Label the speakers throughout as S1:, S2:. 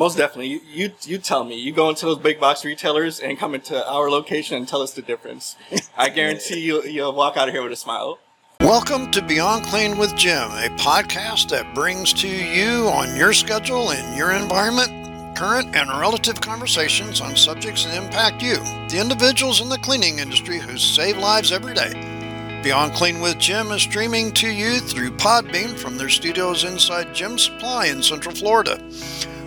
S1: Most definitely. You, you you tell me. You go into those big box retailers and come into our location and tell us the difference. I guarantee you you'll walk out of here with a smile.
S2: Welcome to Beyond Clean with Gem, a podcast that brings to you on your schedule and your environment current and relative conversations on subjects that impact you, the individuals in the cleaning industry who save lives every day. Beyond Clean with Gem is streaming to you through Podbean from their studios inside Gem Supply in Central Florida.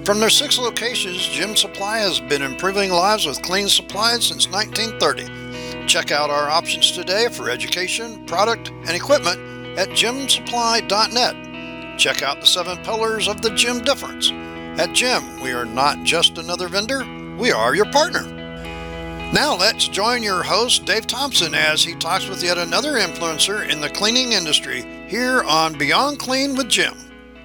S2: From their six locations, Gem Supply has been improving lives with clean supplies since 1930. Check out our options today for education, product, and equipment at gemsupply.net. Check out the seven pillars of the Gem difference. At Gem, we are not just another vendor, we are your partner. Now let's join your host, Dave Thompson, as he talks with yet another influencer in the cleaning industry here on Beyond Clean with Gem.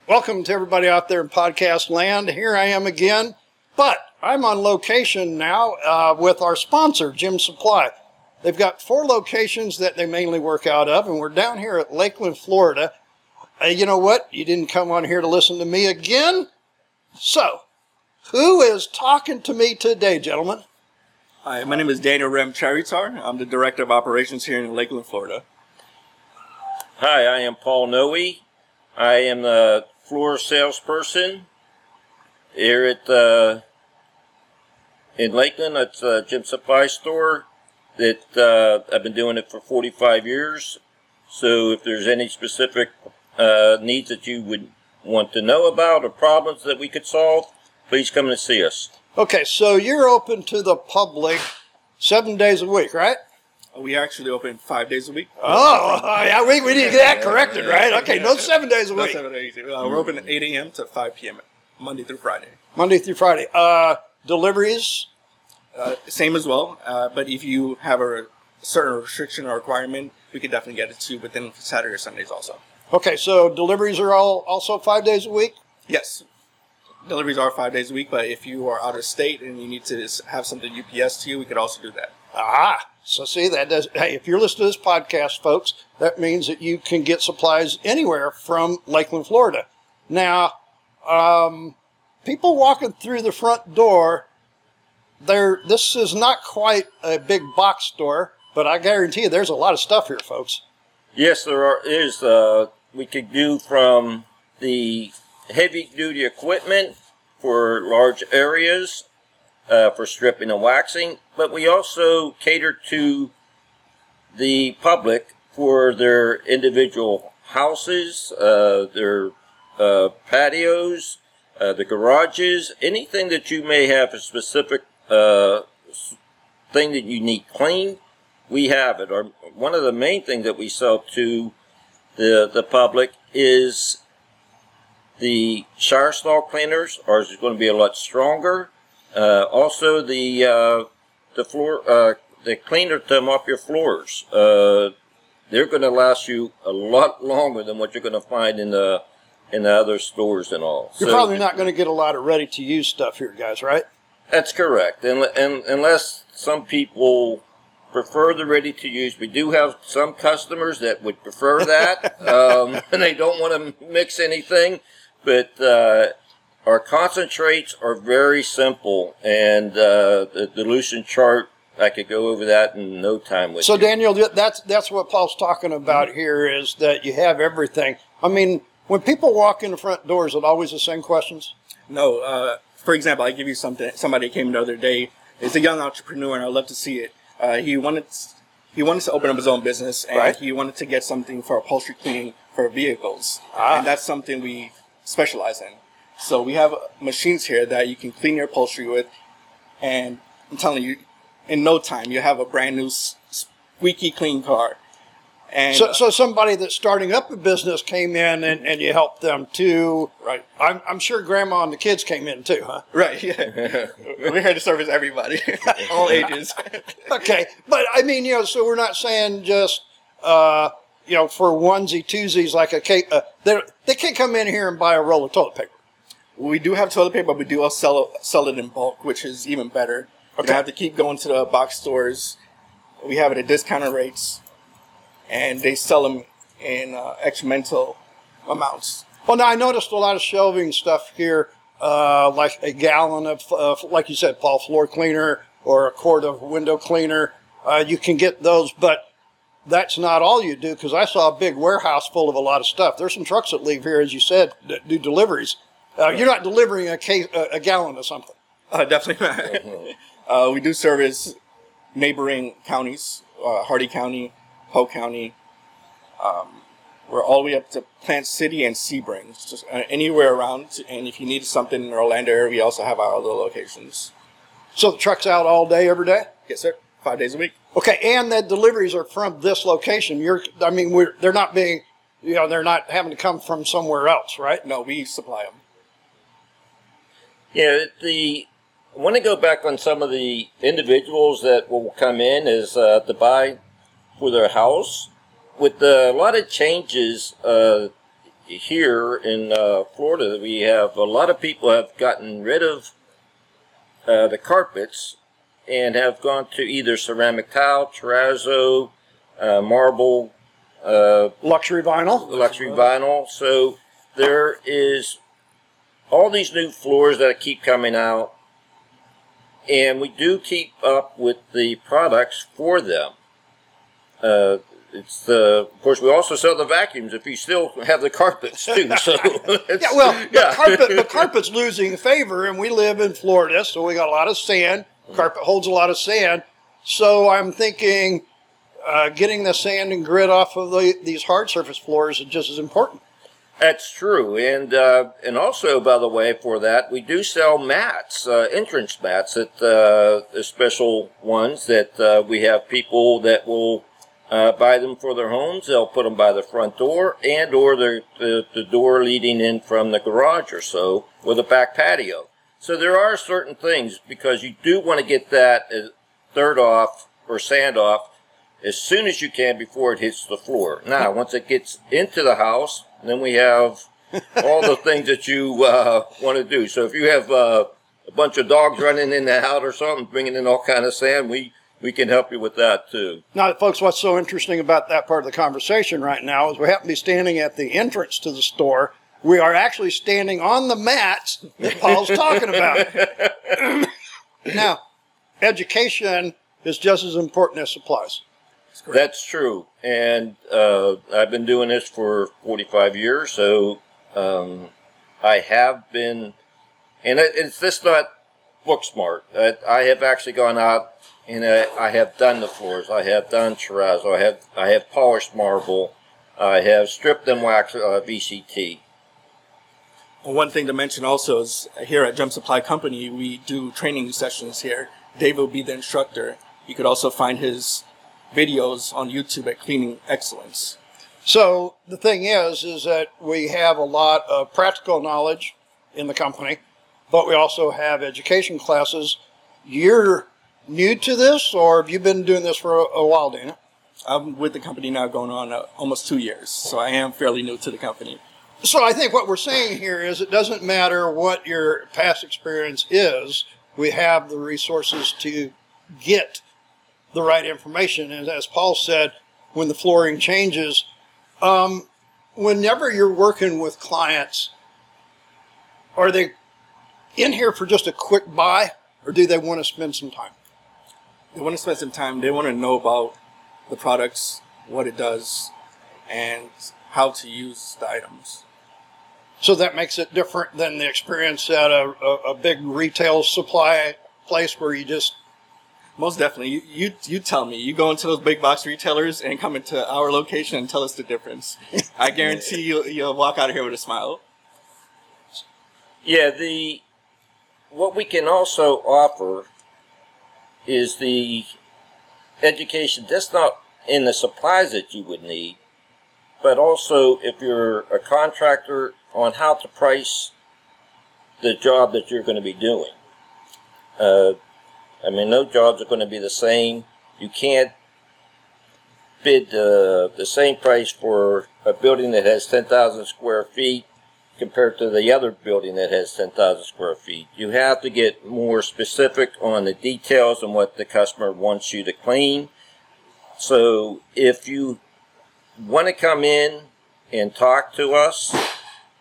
S2: Welcome to everybody out there in podcast land. Here I am again, but I'm on location now uh, with our sponsor, Gem Supply. They've got four locations that they mainly work out of, and we're down here at Lakeland, Florida. Uh, you know what? You didn't come on here to listen to me again? So, who is talking to me today, gentlemen?
S1: Hi, my name is Daniel Rem Charitar. I'm the Director of Operations here in Lakeland, Florida.
S3: Hi, I am Paul Noe. I am the floor salesperson here at uh, in Lakeland. It's a Gem Supply store that uh, I've been doing it for 45 years. So if there's any specific uh, needs that you would want to know about or problems that we could solve, please come and see us.
S2: Okay, so you're open to the public seven days a week, right?
S1: We actually open five days a week.
S2: Oh, yeah, we, we need to get that corrected, right? Okay, no seven days a
S1: No
S2: week.
S1: seven days. Uh, we're open at 8 a.m. to 5 p.m. Monday through Friday.
S2: Monday through Friday. Uh, deliveries,
S1: Uh, same as well, uh, but if you have a certain restriction or requirement, we could definitely get it to you within Saturday or Sundays also.
S2: Okay, so deliveries are all also five days a week.
S1: Yes, deliveries are five days a week, but if you are out of state and you need to have something UPS to you, we could also do that.
S2: Ah, so see that does. Hey, if you're listening to this podcast, folks, that means that you can get supplies anywhere from Lakeland, Florida. Now, um, people walking through the front door, there. This is not quite a big box store, but I guarantee you, there's a lot of stuff here, folks.
S3: Yes, there are is uh, we could do from the heavy duty equipment for large areas uh, for stripping and waxing, but we also cater to the public for their individual houses, uh, their uh, patios, uh, the garages, anything that you may have a specific uh, thing that you need cleaned we have it. Or one of the main things that we sell to the the public is the shower stall cleaners. Ours is going to be a lot stronger. Uh, also, the uh, the floor uh, the cleaner to mop your floors. Uh, they're going to last you a lot longer than what you're going to find in the in the other stores and all.
S2: You're
S3: So-
S2: probably not going to get a lot of ready to use stuff here, guys, right?
S3: that's correct. And, and unless some people prefer the ready to use, we do have some customers that would prefer that, um, and they don't want to mix anything. But uh, our concentrates are very simple, and uh, the dilution chart. I could go over that in no time with
S2: So
S3: you.
S2: Daniel, that's that's what Paul's talking about here is that you have everything. I mean, when people walk in the front doors, it always the same questions.
S1: No, uh, for example, I give you something. Somebody came the other day. It's a young entrepreneur, and I love to see it. Uh, he wanted he wanted to open up his own business, and
S2: Right.
S1: he wanted to get something for upholstery cleaning for vehicles,
S2: Ah.
S1: and that's something we specialize in. So we have machines here that you can clean your upholstery with, and I'm telling you, in no time you have a brand new squeaky clean car. And
S2: So, so somebody that's starting up a business came in and, and you helped them too.
S1: right,
S2: I'm, I'm sure grandma and the kids came in too, huh?
S1: right, yeah. We're here to service everybody, all ages.
S2: Okay, but I mean, you know, so we're not saying just, uh, you know, for onesie twosies like a cake. Uh, they they can't come in here and buy a roll of toilet paper.
S1: We do have toilet paper, but we do also sell, sell it in bulk, which is even better. You don't have to keep going to the box stores. We have it at discounted rates, and they sell them in uh, exponential amounts.
S2: Well, now I noticed a lot of shelving stuff here. uh, like a gallon of, uh, like you said, Paul floor cleaner or a quart of window cleaner. Uh, you can get those, but that's not all you do because I saw a big warehouse full of a lot of stuff. There's some trucks that leave here, as you said, that do deliveries. Uh, you're not delivering a, case, a, a gallon of something.
S1: Uh, definitely not. uh, we do service neighboring counties, uh, Hardee County, Polk County. Um, we're all the way up to Plant City and Sebring, just uh, anywhere around. And if you need something in the Orlando area, we also have our other locations.
S2: So the truck's out all day, every day?
S1: Yes, sir. Five days a week.
S2: Okay, and the deliveries are from this location. You're, I mean, we're, they're not being, you know, they're not having to come from somewhere else, right?
S1: No, we supply them.
S3: Yeah, the I want to go back on some of the individuals that will come in is uh, to buy for their house. With uh, a lot of changes uh, here in uh, Florida, we have a lot of people have gotten rid of uh, the carpets and have gone to either ceramic tile, terrazzo, uh, marble,
S2: Luxury vinyl?
S3: luxury vinyl. So there is all these new floors that keep coming out, and we do keep up with the products for them. Uh, it's the, of course, we also sell the vacuums if you still have the carpets too. So
S2: Yeah, well, the carpet, the carpet's losing favor, and we live in Florida, so we got a lot of sand. Carpet holds a lot of sand, so I'm thinking uh, getting the sand and grit off of the, these hard surface floors is just as important.
S3: That's true, and uh, and also, by the way, for that we do sell mats, uh, entrance mats, that uh, the special ones that uh, we have people that will uh, buy them for their homes. They'll put them by the front door and or the, the the door leading in from the garage or so, or the back patio. So there are certain things because you do want to get that uh, dirt off or sand off as soon as you can before it hits the floor. Now, once it gets into the house, then we have all the things that you uh, want to do. So if you have uh, a bunch of dogs running in and out or something, bringing in all kind of sand, we we can help you with that too.
S2: Now, folks, what's so interesting about that part of the conversation right now is we happen to be standing at the entrance to the store. We are actually standing on the mats that Paul's talking about. now, education is just as important as supplies.
S3: That's true, and uh, I've been doing this for 45 years, so um, I have been, and it, it's just not book smart. I, I have actually gone out and I, I have done the floors. I have done terrazzo. I have I have polished marble. I have stripped and waxed uh, VCT.
S1: Well, one thing to mention also is here at Gem Supply Company, we do training sessions here. Dave will be the instructor. You could also find his videos on YouTube at Cleaning Excellence.
S2: So the thing is, is that we have a lot of practical knowledge in the company, but we also have education classes. You're new to this, or have you been doing this for a, while, Dana?
S1: I'm with the company now going on uh, almost two years, so I am fairly new to the company.
S2: So I think what we're saying here is it doesn't matter what your past experience is, we have the resources to get the right information. And as Paul said, when the flooring changes, um, whenever you're working with clients, are they in here for just a quick buy, or do they want to spend some time?
S1: They want to spend some time. They want to know about the products, what it does, and how to use the items.
S2: So that makes it different than the experience at a, a, a big retail supply place where you just
S1: Most definitely. You, you you tell me. You go into those big box retailers and come into our location and tell us the difference. I guarantee you you'll walk out of here with a smile.
S3: Yeah, the what we can also offer is the education. That's not in the supplies that you would need, but also if you're a contractor on how to price the job that you're going to be doing. Uh, I mean, no jobs are going to be the same. You can't bid uh, the same price for a building that has 10,000 square feet compared to the other building that has 10,000 square feet. You have to get more specific on the details and what the customer wants you to clean. So if you want to come in and talk to us,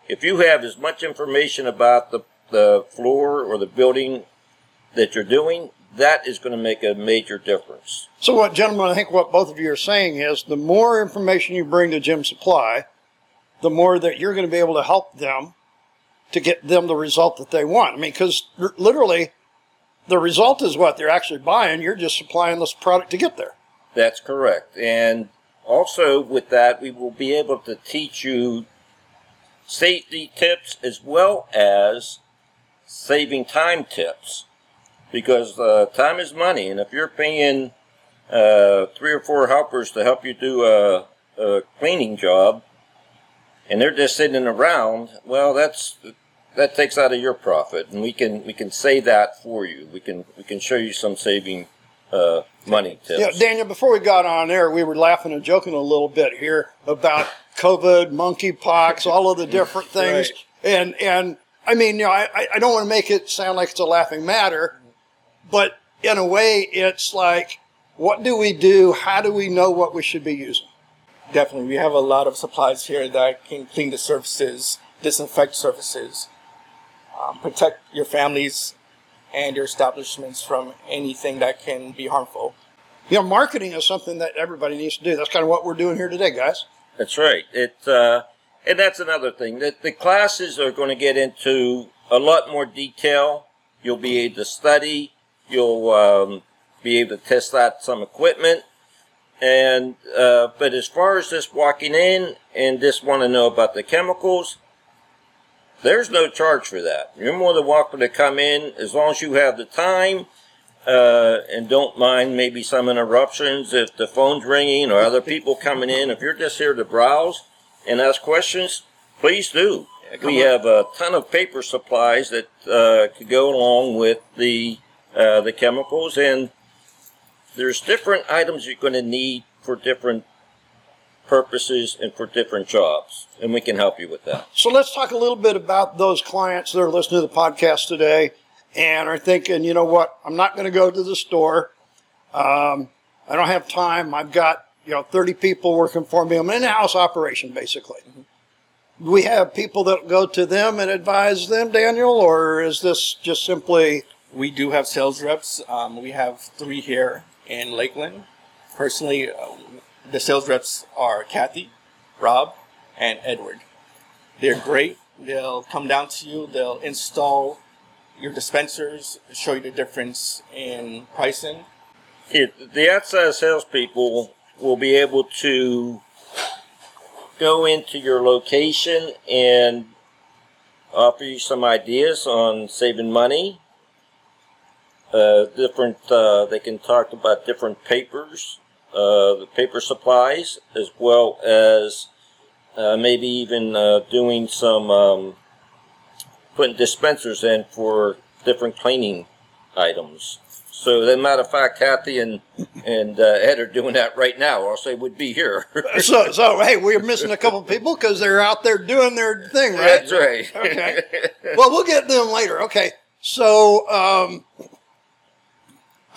S3: if you have as much information about the the floor or the building that you're doing, that is going to make a major difference.
S2: So, what, gentlemen, I think what both of you are saying is the more information you bring to Gem Supply, the more that you're going to be able to help them to get them the result that they want. I mean, because literally, the result is what they're actually buying. You're just supplying this product to get there.
S3: That's correct. And also, with that, we will be able to teach you safety tips as well as saving time tips because uh, time is money, and if you're paying uh, three or four helpers to help you do a, a, cleaning job, and they're just sitting around, well, that's that takes out of your profit, and we can we can say that for you. We can we can show you some saving uh, money tips.
S2: Yeah, Daniel. Before we got on air, we were laughing and joking a little bit here about COVID, monkeypox, all of the different things, right. and and I mean, you know, I I don't want to make it sound like it's a laughing matter but in a way, it's like, what do we do? How do we know what we should be using?
S1: Definitely. We have a lot of supplies here that can clean the surfaces, disinfect surfaces, um, protect your families and your establishments from anything that can be harmful.
S2: You know, marketing is something that everybody needs to do. That's kind of what we're doing here today, guys.
S3: That's right. It, uh, and that's another thing. That the classes are going to get into a lot more detail. You'll be able to study You'll um, be able to test out some equipment. And uh, but as far as just walking in and just want to know about the chemicals, there's no charge for that. You're more than welcome to come in as long as you have the time uh, and don't mind maybe some interruptions if the phone's ringing or other people coming in. If you're just here to browse and ask questions, please do. Yeah, we on. have a ton of paper supplies that uh, could go along with the uh, the chemicals, and there's different items you're going to need for different purposes and for different jobs, and we can help you with that.
S2: So let's talk a little bit about those clients that are listening to the podcast today and are thinking, you know what, I'm not going to go to the store. Um, I don't have time. I've got you know 30 people working for me. I'm an in-house operation basically. Mm-hmm. We have people that go to them and advise them, Daniel, or is this just simply
S1: we do have sales reps. Um, we have three here in Lakeland. Personally, uh, the sales reps are Kathy, Rob, and Edward. They're great. They'll come down to you. They'll install your dispensers, show you the difference in pricing.
S3: It, the outside salespeople will be able to go into your location and offer you some ideas on saving money uh, different, uh, they can talk about different papers, uh, the paper supplies, as well as uh, maybe even uh, doing some, um, putting dispensers in for different cleaning items. So, as a matter of fact, Kathy and and uh, Ed are doing that right now, or else they would be here.
S2: so, so hey, we're missing a couple people because they're out there doing their thing, right?
S3: That's right.
S2: okay. Well, we'll get them later. Okay. So, um,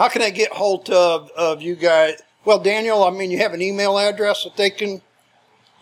S2: how can I get hold of, of you guys? Well, Daniel, I mean, you have an email address that they can.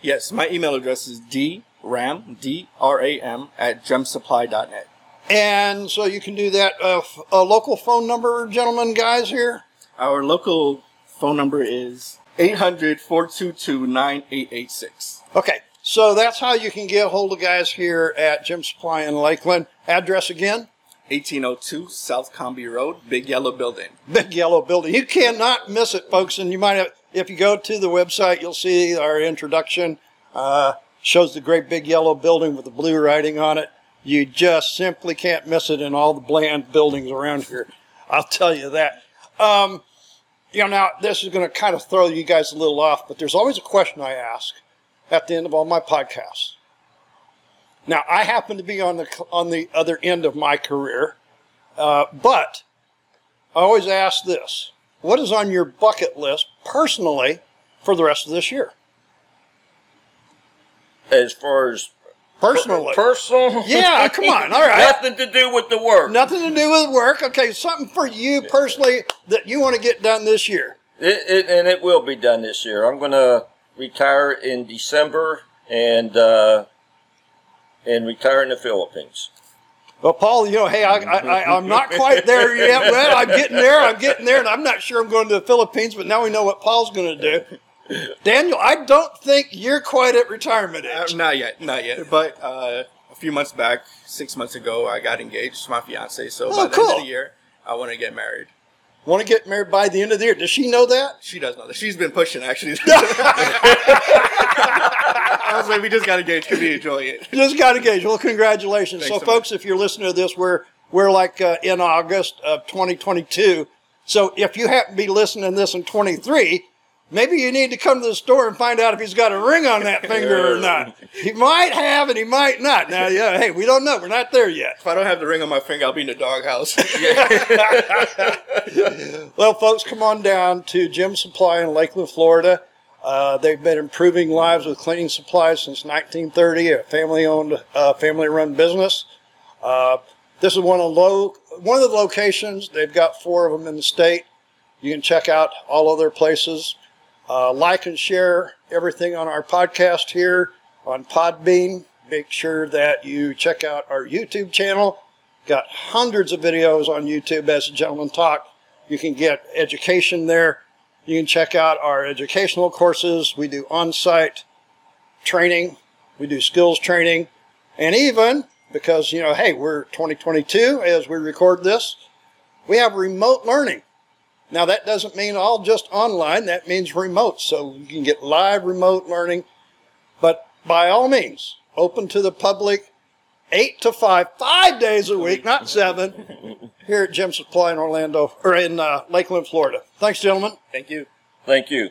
S1: Yes, my email address is dram, D-R-A-M, at gemsupply.net.
S2: And so you can do that. Uh, a local phone number, gentlemen, guys, here?
S1: Our local phone number is 800 422 9886.
S2: Okay, so that's how you can get a hold of guys here at Gem Supply in Lakeland. Address again?
S1: 1802 South Combee Road, Big Yellow Building.
S2: Big Yellow Building. You cannot miss it, folks. And you might have, if you go to the website, you'll see our introduction. Uh, shows the great big yellow building with the blue writing on it. You just simply can't miss it in all the bland buildings around here. I'll tell you that. Um, you know, now this is going to kind of throw you guys a little off, but there's always a question I ask at the end of all my podcasts. Now, I happen to be on the on the other end of my career, uh, but I always ask this: What is on your bucket list personally for the rest of this year?
S3: As far as
S2: personally,
S3: personal,
S2: yeah, come on, all right,
S3: nothing to do with the work,
S2: nothing to do with work. Okay, something for you personally that you want to get done this year.
S3: It, it, and it will be done this year. I'm going to retire in December, and uh, and retire in the Philippines.
S2: Well, Paul, you know, hey, I, I, I, I'm not quite there yet. Well, I'm getting there. I'm getting there, and I'm not sure I'm going to the Philippines, but now we know what Paul's going to do. Daniel, I don't think you're quite at retirement
S1: Uh,
S2: age.
S1: not yet, not yet. But uh, a few months back, six months ago, I got engaged to my fiance. So
S2: Oh,
S1: by the end of the year, I want to get married.
S2: Want to get married by the end of the year? Does she know that?
S1: She does know that. She's been pushing actually. I was like, we just got engaged because we enjoy it.
S2: Just got engaged. Well, congratulations.
S1: Thanks
S2: so,
S1: so
S2: folks, if you're listening to this, we're we're like uh, in August of 2022. So, if you happen to be listening to this in 23, maybe you need to come to the store and find out if he's got a ring on that finger or not. He might have, and he might not. Now, yeah, hey, we don't know. We're not there yet.
S1: If I don't have the ring on my finger, I'll be in the doghouse.
S2: Well, folks, come on down to Gem Supply in Lakeland, Florida. Uh, they've been improving lives with cleaning supplies since 1930, a family-owned, uh, family-run business. Uh, this is one of one of the locations. They've got four of them in the state. You can check out all of their places. Uh, like and share everything on our podcast here on Podbean. Make sure that you check out our YouTube channel. Got hundreds of videos on YouTube as a gentleman talk. You can get education there. You can check out our educational courses. We do on site training, we do skills training, and even because, you know, hey, we're 2022 as we record this, we have remote learning. Now, that doesn't mean all just online, that means remote. So you can get live remote learning, but by all means, open to the public, eight to five, five days a week, not seven, here at Gem Supply in Orlando, or in uh, Lakeland, Florida. Thanks, gentlemen.
S1: Thank you.
S3: Thank you.